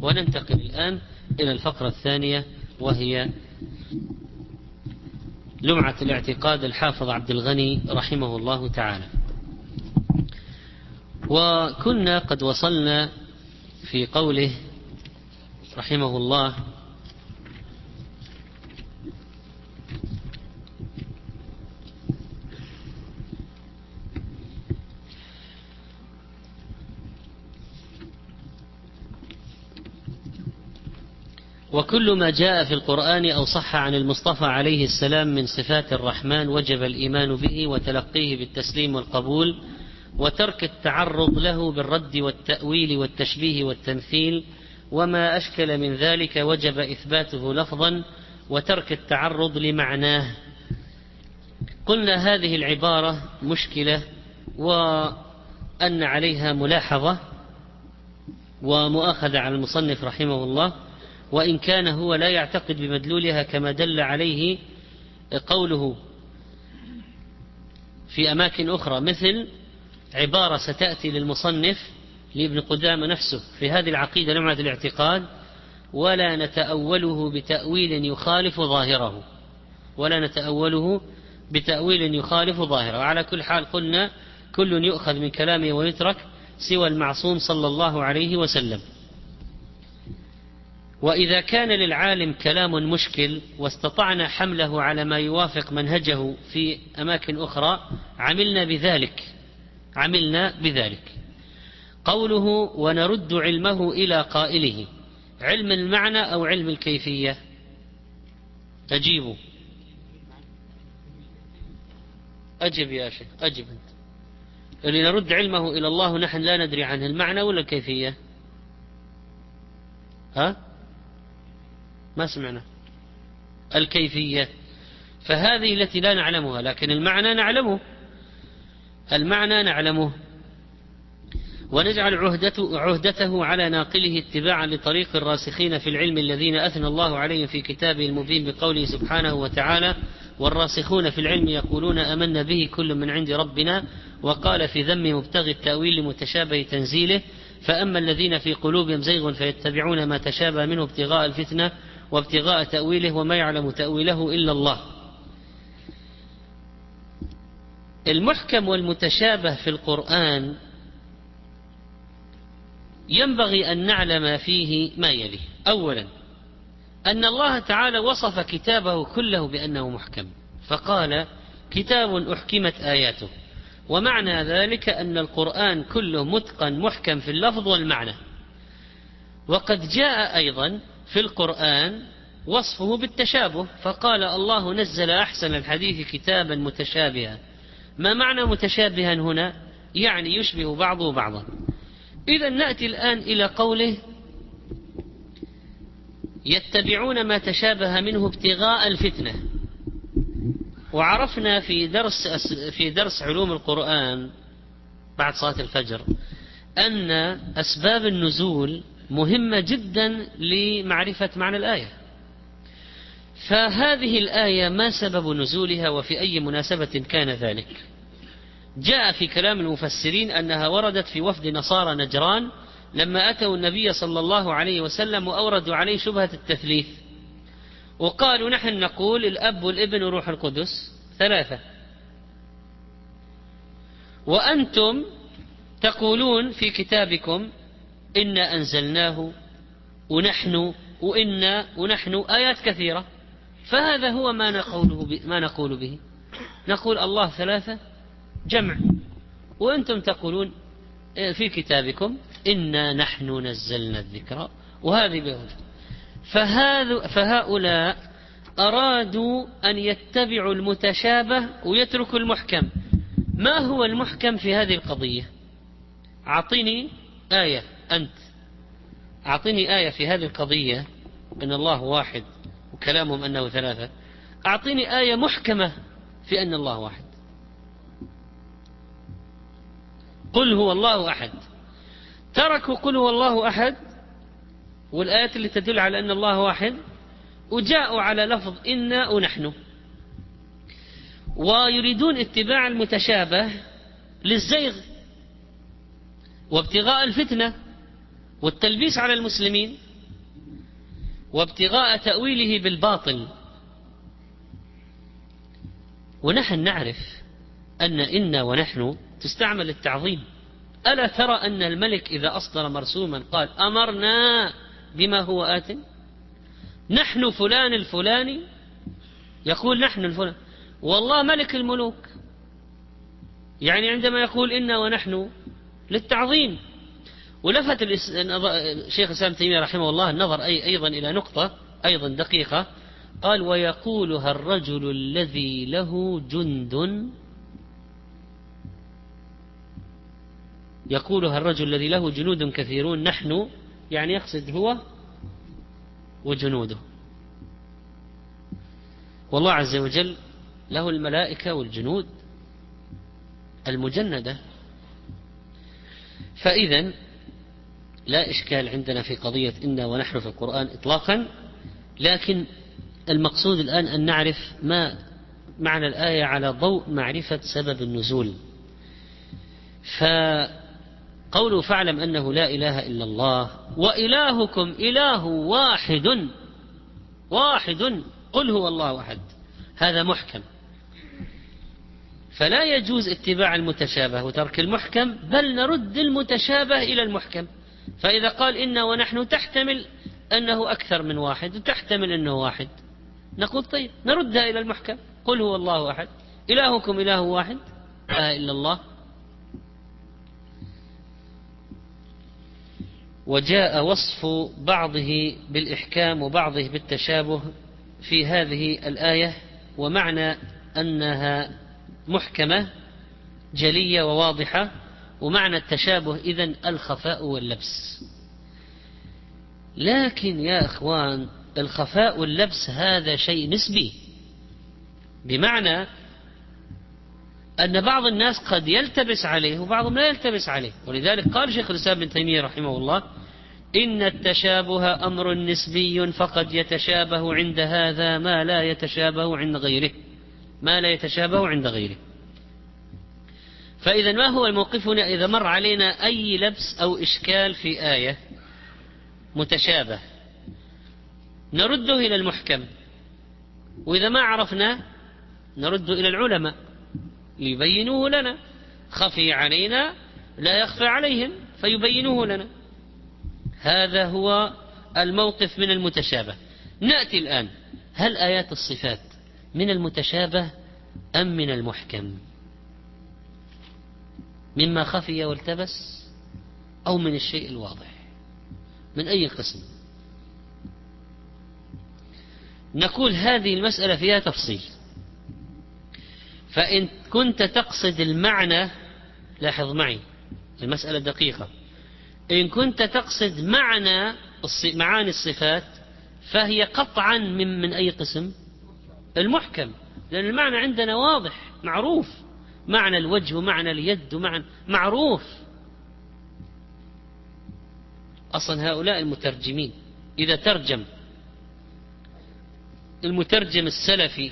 وننتقل الآن إلى الفقرة الثانية وهي لمعة الاعتقاد الحافظ عبد الغني رحمه الله تعالى. وكنا قد وصلنا في قوله رحمه الله وكل ما جاء في القرآن أو صح عن المصطفى عليه السلام من صفات الرحمن وجب الإيمان به وتلقيه بالتسليم والقبول وترك التعرض له بالرد والتأويل والتشبيه والتمثيل وما أشكل من ذلك وجب إثباته لفظا وترك التعرض لمعناه. قلنا هذه العبارة مشكلة وأن عليها ملاحظة ومؤاخذة على المصنف رحمه الله. وإن كان هو لا يعتقد بمدلولها كما دل عليه قوله في أماكن أخرى مثل عبارة ستأتي للمصنف لابن قدامة نفسه في هذه العقيدة لمعة الاعتقاد ولا نتأوله بتأويل يخالف ظاهره ولا نتأوله بتأويل يخالف ظاهره. على كل حال قلنا كل يؤخذ من كلامه ويترك سوى المعصوم صلى الله عليه وسلم. وإذا كان للعالم كلام مشكل واستطعنا حمله على ما يوافق منهجه في أماكن أخرى عملنا بذلك. عملنا بذلك. قوله ونرد علمه إلى قائله. علم المعنى أو علم الكيفية؟ أجيبوا أجب يا شيخ أجب أنت. اللي نرد علمه إلى الله نحن لا ندري عنه المعنى ولا الكيفية؟ ها؟ ما سمعنا. الكيفية. فهذه التي لا نعلمها لكن المعنى نعلمه. المعنى نعلمه. ونجعل عهدته, عهدته على ناقله اتباعا لطريق الراسخين في العلم الذين أثنى الله عليهم في كتابه المبين بقوله سبحانه وتعالى والراسخون في العلم يقولون أمنا به كل من عند ربنا وقال في ذم مبتغي التأويل لمتشابه تنزيله فأما الذين في قلوبهم زيغ فيتبعون ما تشابه منه ابتغاء الفتنة وابتغاء تأويله وما يعلم تأويله إلا الله. المحكم والمتشابه في القرآن ينبغي أن نعلم فيه ما يلي أولا أن الله تعالى وصف كتابه كله بأنه محكم. فقال كتاب أحكمت آياته. ومعنى ذلك أن القرآن كله متقن محكم في اللفظ والمعنى. وقد جاء أيضا في القرآن وصفه بالتشابه. فقال الله نزل أحسن الحديث كتابا متشابها. ما معنى متشابها هنا؟ يعني يشبه بعضه بعضا. إذا نأتي الآن إلى قوله يتبعون ما تشابه منه ابتغاء الفتنة. وعرفنا في درس في درس علوم القرآن بعد صلاة الفجر أن أسباب النزول مهمة جدا لمعرفة معنى الآية. فهذه الآية ما سبب نزولها وفي أي مناسبة كان ذلك؟ جاء في كلام المفسرين أنها وردت في وفد نصارى نجران لما أتوا النبي صلى الله عليه وسلم وأوردوا عليه شبهة التثليث. وقالوا نحن نقول الأب والابن وروح القدس ثلاثة. وأنتم تقولون في كتابكم إنا أنزلناه ونحن وإنا ونحن آيات كثيرة. فهذا هو ما نقوله ما نقول به. نقول الله ثلاثة جمع. وأنتم تقولون في كتابكم إنا نحن نزلنا الذكر. وهذه بهذا. فهذا فهؤلاء أرادوا أن يتبعوا المتشابه ويتركوا المحكم. ما هو المحكم في هذه القضية؟ أعطيني آية أنت. أعطيني آية في هذه القضية أن الله واحد وكلامهم أنه ثلاثة. أعطيني آية محكمة في أن الله واحد. قل هو الله أحد. تركوا قل هو الله أحد والآيات اللي تدل على أن الله واحد وجاءوا على لفظ إنا ونحن. ويريدون اتباع المتشابه للزيغ. وابتغاء الفتنة والتلبيس على المسلمين وابتغاء تأويله بالباطل. ونحن نعرف أن إنا ونحن تستعمل للتعظيم ألا ترى أن الملك إذا أصدر مرسوما قال أمرنا بما هو آت؟ نحن فلان الفلاني. يقول نحن الفلان. والله ملك الملوك. يعني عندما يقول إنا ونحن للتعظيم. ولفت شيخ الإسلام تيمية رحمه الله النظر أي أيضا إلى نقطة أيضا دقيقة. قال ويقولها الرجل الذي له جند. يقولها الرجل الذي له جنود كثيرون. نحن يعني يقصد هو وجنوده. والله عز وجل له الملائكة والجنود المجندة. فإذا لا إشكال عندنا في قضية إنا ونحن في القرآن إطلاقا لكن المقصود الآن أن نعرف ما معنى الآية على ضوء معرفة سبب النزول. فقوله فاعلم أنه لا إله إلا الله وإلهكم إله واحد واحد قل هو الله أحد هذا محكم. فلا يجوز اتباع المتشابه وترك المحكم بل نرد المتشابه إلى المحكم. فإذا قال إنا ونحن تحتمل أنه أكثر من واحد وتحتمل أنه واحد. نقول طيب نردها إلى المحكم. قل هو الله أحد. إلهكم إله واحد. لا إلا الله. وجاء وصف بعضه بالإحكام وبعضه بالتشابه في هذه الآية ومعنى أنها محكمة جلية وواضحة ومعنى التشابه إذن الخفاء واللبس. لكن يا إخوان الخفاء واللبس هذا شيء نسبي. بمعنى أن بعض الناس قد يلتبس عليه وبعضهم لا يلتبس عليه. ولذلك قال شيخ الإسلام ابن تيمية رحمه الله إن التشابه أمر نسبي فقد يتشابه عند هذا ما لا يتشابه عند غيره. ما لا يتشابه عند غيره. فإذا ما هو موقفنا إذا مر علينا أي لبس أو إشكال في آية متشابه نرده إلى المحكم. وإذا ما عرفنا نرد إلى العلماء. ليبينوه لنا. خفي علينا لا يخفى عليهم فيبينوه لنا. هذا هو الموقف من المتشابه. نأتي الآن. هل آيات الصفات من المتشابه أم من المحكم؟ مما خفي والتبس أو من الشيء الواضح؟ من أي قسم؟ نقول هذه المسألة فيها تفصيل. فإن كنت تقصد المعنى لاحظ معي المسألة دقيقة. إن كنت تقصد معنى معاني الصفات فهي قطعا من من أي قسم؟ المحكم لأن المعنى عندنا واضح معروف. معنى الوجه ومعنى اليد ومعنى معروف. أصلا هؤلاء المترجمين إذا ترجم المترجم السلفي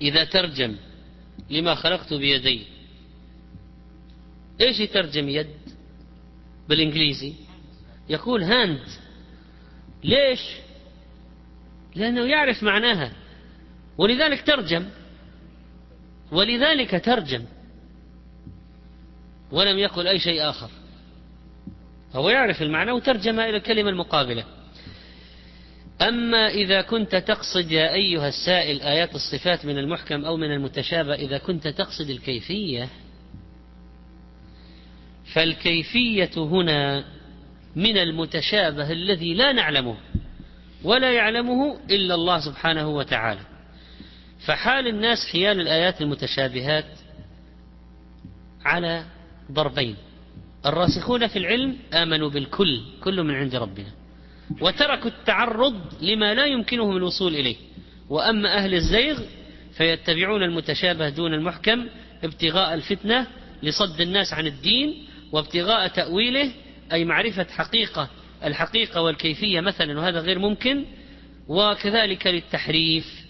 إذا ترجم لما خلقت بيدي إيش يترجم يد بالإنجليزي؟ يقول هاند ليش؟ لأنه يعرف معناها. ولذلك ترجم. ولذلك ترجم. ولم يقل أي شيء آخر. هو يعرف المعنى وترجم إلى الكلمة المقابلة. أما إذا كنت تقصد يا أيها السائل آيات الصفات من المحكم أو من المتشابه إذا كنت تقصد الكيفية فالكيفية هنا من المتشابه الذي لا نعلمه. ولا يعلمه إلا الله سبحانه وتعالى. فحال الناس حيال الآيات المتشابهات على ضربين. الراسخون في العلم آمنوا بالكل كل من عند ربنا. وتركوا التعرض لما لا يمكنهم الوصول إليه. وأما أهل الزيغ فيتبعون المتشابه دون المحكم ابتغاء الفتنة لصد الناس عن الدين وابتغاء تأويله أي معرفة حقيقة الحقيقة والكيفية مثلا وهذا غير ممكن وكذلك للتحريف.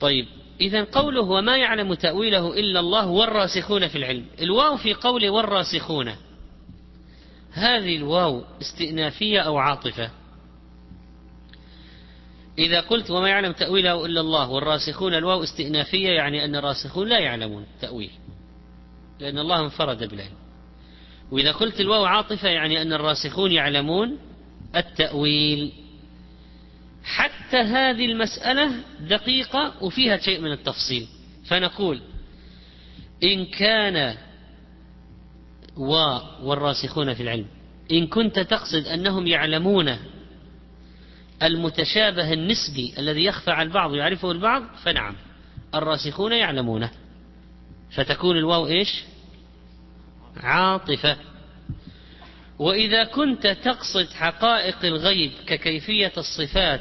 طيب إذا قوله وما يعلم تأويله إلا الله والراسخون في العلم. الواو في قوله والراسخون. هذه الواو استئنافية أو عاطفة. إذا قلت وما يعلم تأويله إلا الله والراسخون الواو استئنافية يعني أن الراسخون لا يعلمون تأويل لأن الله انفرد بالعلم. وإذا قلت الواو عاطفة يعني أن الراسخون يعلمون التأويل. حتى هذه المسألة دقيقة وفيها شيء من التفصيل. فنقول إن كان و والراسخون في العلم إن كنت تقصد أنهم يعلمون المتشابه النسبي الذي يخفى على البعض ويعرفه البعض فنعم الراسخون يعلمونه. فتكون الواو إيش؟ عاطفة. وإذا كنت تقصد حقائق الغيب ككيفية الصفات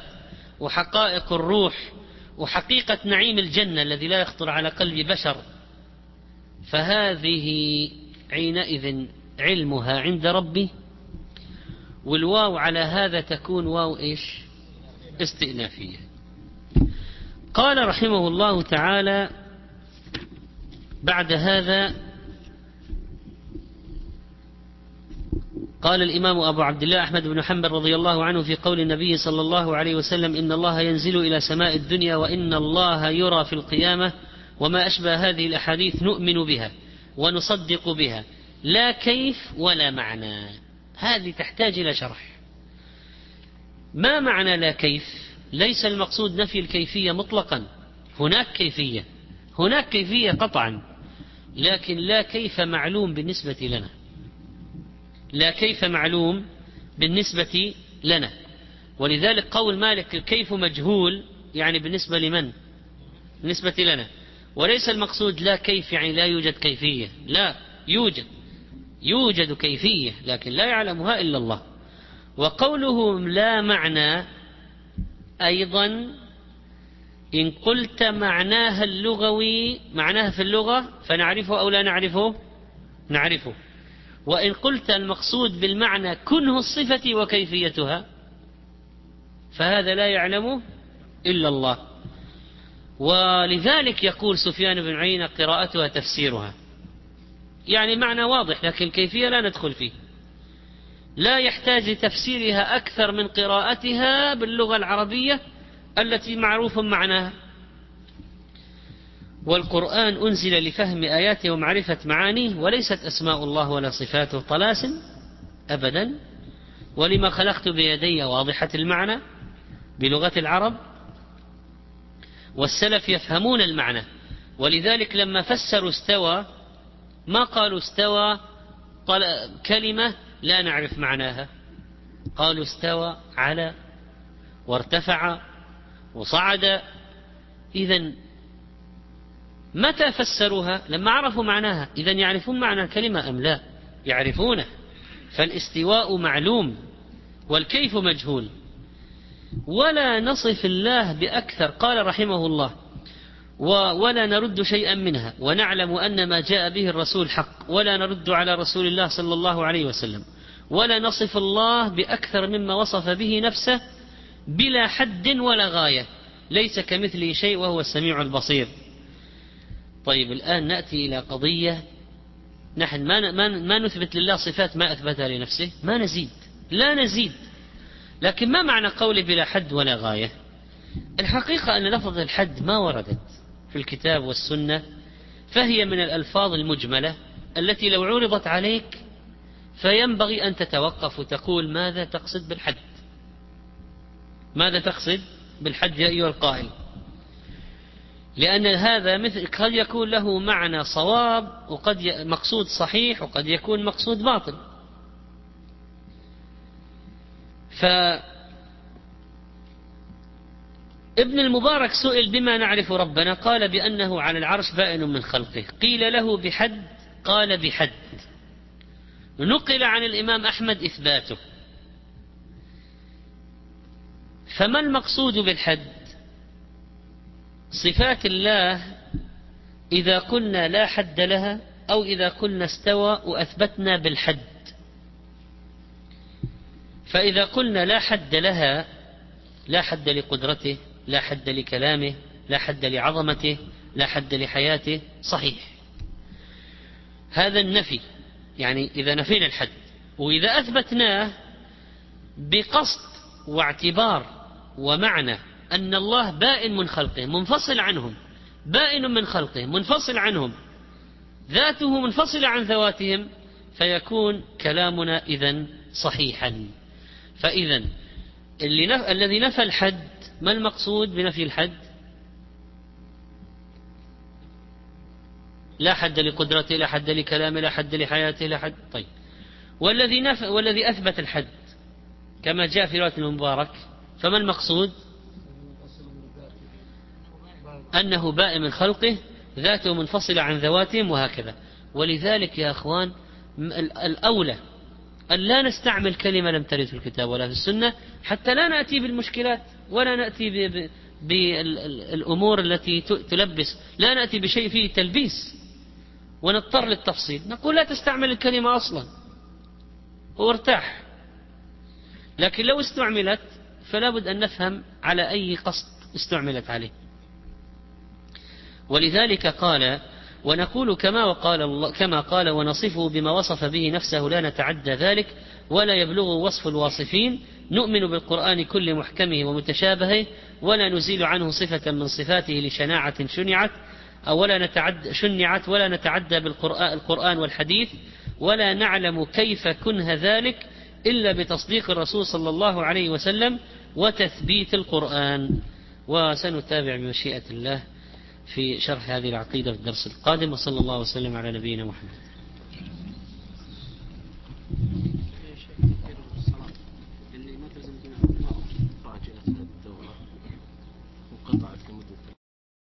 وحقائق الروح وحقيقة نعيم الجنة الذي لا يخطر على قلب بشر فهذه حينئذ علمها عند ربي. والواو على هذا تكون واو إيش؟ استئنافية. قال رحمه الله تعالى بعد هذا قال الإمام أبو عبد الله أحمد بن حنبل رضي الله عنه في قول النبي صلى الله عليه وسلم إن الله ينزل إلى سماء الدنيا وإن الله يرى في القيامة وما أشبه هذه الأحاديث نؤمن بها ونصدق بها لا كيف ولا معنى. هذه تحتاج إلى شرح. ما معنى لا كيف؟ ليس المقصود نفي الكيفية مطلقا. هناك كيفية. هناك كيفية قطعا. لكن لا كيف معلوم بالنسبة لنا. لا كيف معلوم بالنسبة لنا؟ ولذلك قول مالك الكيف مجهول؟ يعني بالنسبة لمن؟ بالنسبة لنا. وليس المقصود لا كيف يعني لا يوجد كيفية. لا يوجد. يوجد كيفية لكن لا يعلمها إلا الله. وقوله لا معنى أيضا إن قلت معناها اللغوي معناها في اللغة فنعرفه أو لا نعرفه؟ نعرفه. وإن قلت المقصود بالمعنى كنه الصفة وكيفيتها فهذا لا يعلمه إلا الله. ولذلك يقول سفيان بن عيينة قراءتها تفسيرها. يعني معنى واضح لكن الكيفية لا ندخل فيه. لا يحتاج لتفسيرها أكثر من قراءتها باللغة العربية التي معروف معناها. والقرآن أنزل لفهم آياته ومعرفة معانيه وليست أسماء الله ولا صفاته طلاسم أبدا. ولما خلقت بيدي واضحة المعنى بلغة العرب والسلف يفهمون المعنى. ولذلك لما فسروا استوى ما قالوا استوى؟ كلمة لا نعرف معناها. قالوا استوى على وارتفع وصعد. إذا متى فسروها؟ لما عرفوا معناها. إذا يعرفون معنى الكلمة أم لا؟ يعرفونه. فالاستواء معلوم والكيف مجهول. ولا نصف الله بأكثر قال رحمه الله. ولا نرد شيئا منها. ونعلم أن ما جاء به الرسول حق. ولا نرد على رسول الله صلى الله عليه وسلم. ولا نصف الله بأكثر مما وصف به نفسه بلا حد ولا غاية. ليس كمثله شيء وهو السميع البصير. طيب الآن نأتي إلى قضية نحن ما ما نثبت لله صفات ما أثبتها لنفسه؟ ما نزيد. لا نزيد. لكن ما معنى قولي بلا حد ولا غاية؟ الحقيقة أن لفظ الحد ما وردت في الكتاب والسنة فهي من الألفاظ المجملة التي لو عرضت عليك فينبغي أن تتوقف وتقول ماذا تقصد بالحد؟ ماذا تقصد بالحد يا أيها القائل؟ لأن هذا مثل قد يكون له معنى صواب وقد مقصود صحيح وقد يكون مقصود باطل. ف ابن المبارك سئل بما نعرف ربنا قال بأنه على العرش بائن من خلقه. قيل له بحد قال بحد. نقل عن الإمام أحمد إثباته. فما المقصود بالحد؟ صفات الله إذا قلنا لا حد لها أو إذا قلنا استوى وأثبتنا بالحد. فإذا قلنا لا حد لها لا حد لقدرته لا حد لكلامه لا حد لعظمته لا حد لحياته صحيح. هذا النفي يعني إذا نفينا الحد. وإذا أثبتناه بقصد واعتبار ومعنى أن الله بائن من خلقه منفصل عنهم. بائن من خلقه منفصل عنهم. ذاته منفصلة عن ذواتهم فيكون كلامنا إذا صحيحا. فإذا اللي نف... الذي نفى الحد ما المقصود بنفي الحد؟ لا حد لقدرته لا حد لكلامه لا حد لحياته لا حد. طيب. والذي نف... والذي أثبت الحد كما جاء في رواية المبارك فما المقصود؟ أنه بائن من خلقه ذاته منفصلة عن ذواتهم وهكذا. ولذلك يا أخوان الأولى أن لا نستعمل كلمة لم ترد في الكتاب ولا في السنة حتى لا نأتي بالمشكلات ولا نأتي بالأمور التي تلبس لا نأتي بشيء فيه تلبيس ونضطر للتفصيل. نقول لا تستعمل الكلمة أصلا وارتاح لكن لو استعملت فلا بد أن نفهم على أي قصد استعملت عليه. ولذلك قال ونقول كما وقال الله كما قال ونصفه بما وصف به نفسه لا نتعدى ذلك ولا يبلغ وصف الواصفين نؤمن بالقرآن كل محكمه ومتشابهه ولا نزيل عنه صفة من صفاته لشناعة شنعت أو ولا نتعد شنعت ولا نتعدى بالقرآن والحديث ولا نعلم كيف كنه ذلك إلا بتصديق الرسول صلى الله عليه وسلم وتثبيت القرآن. وسنتابع بمشيئة الله. في شرح هذه العقيدة في الدرس القادم وصلى الله وسلم على نبينا محمد.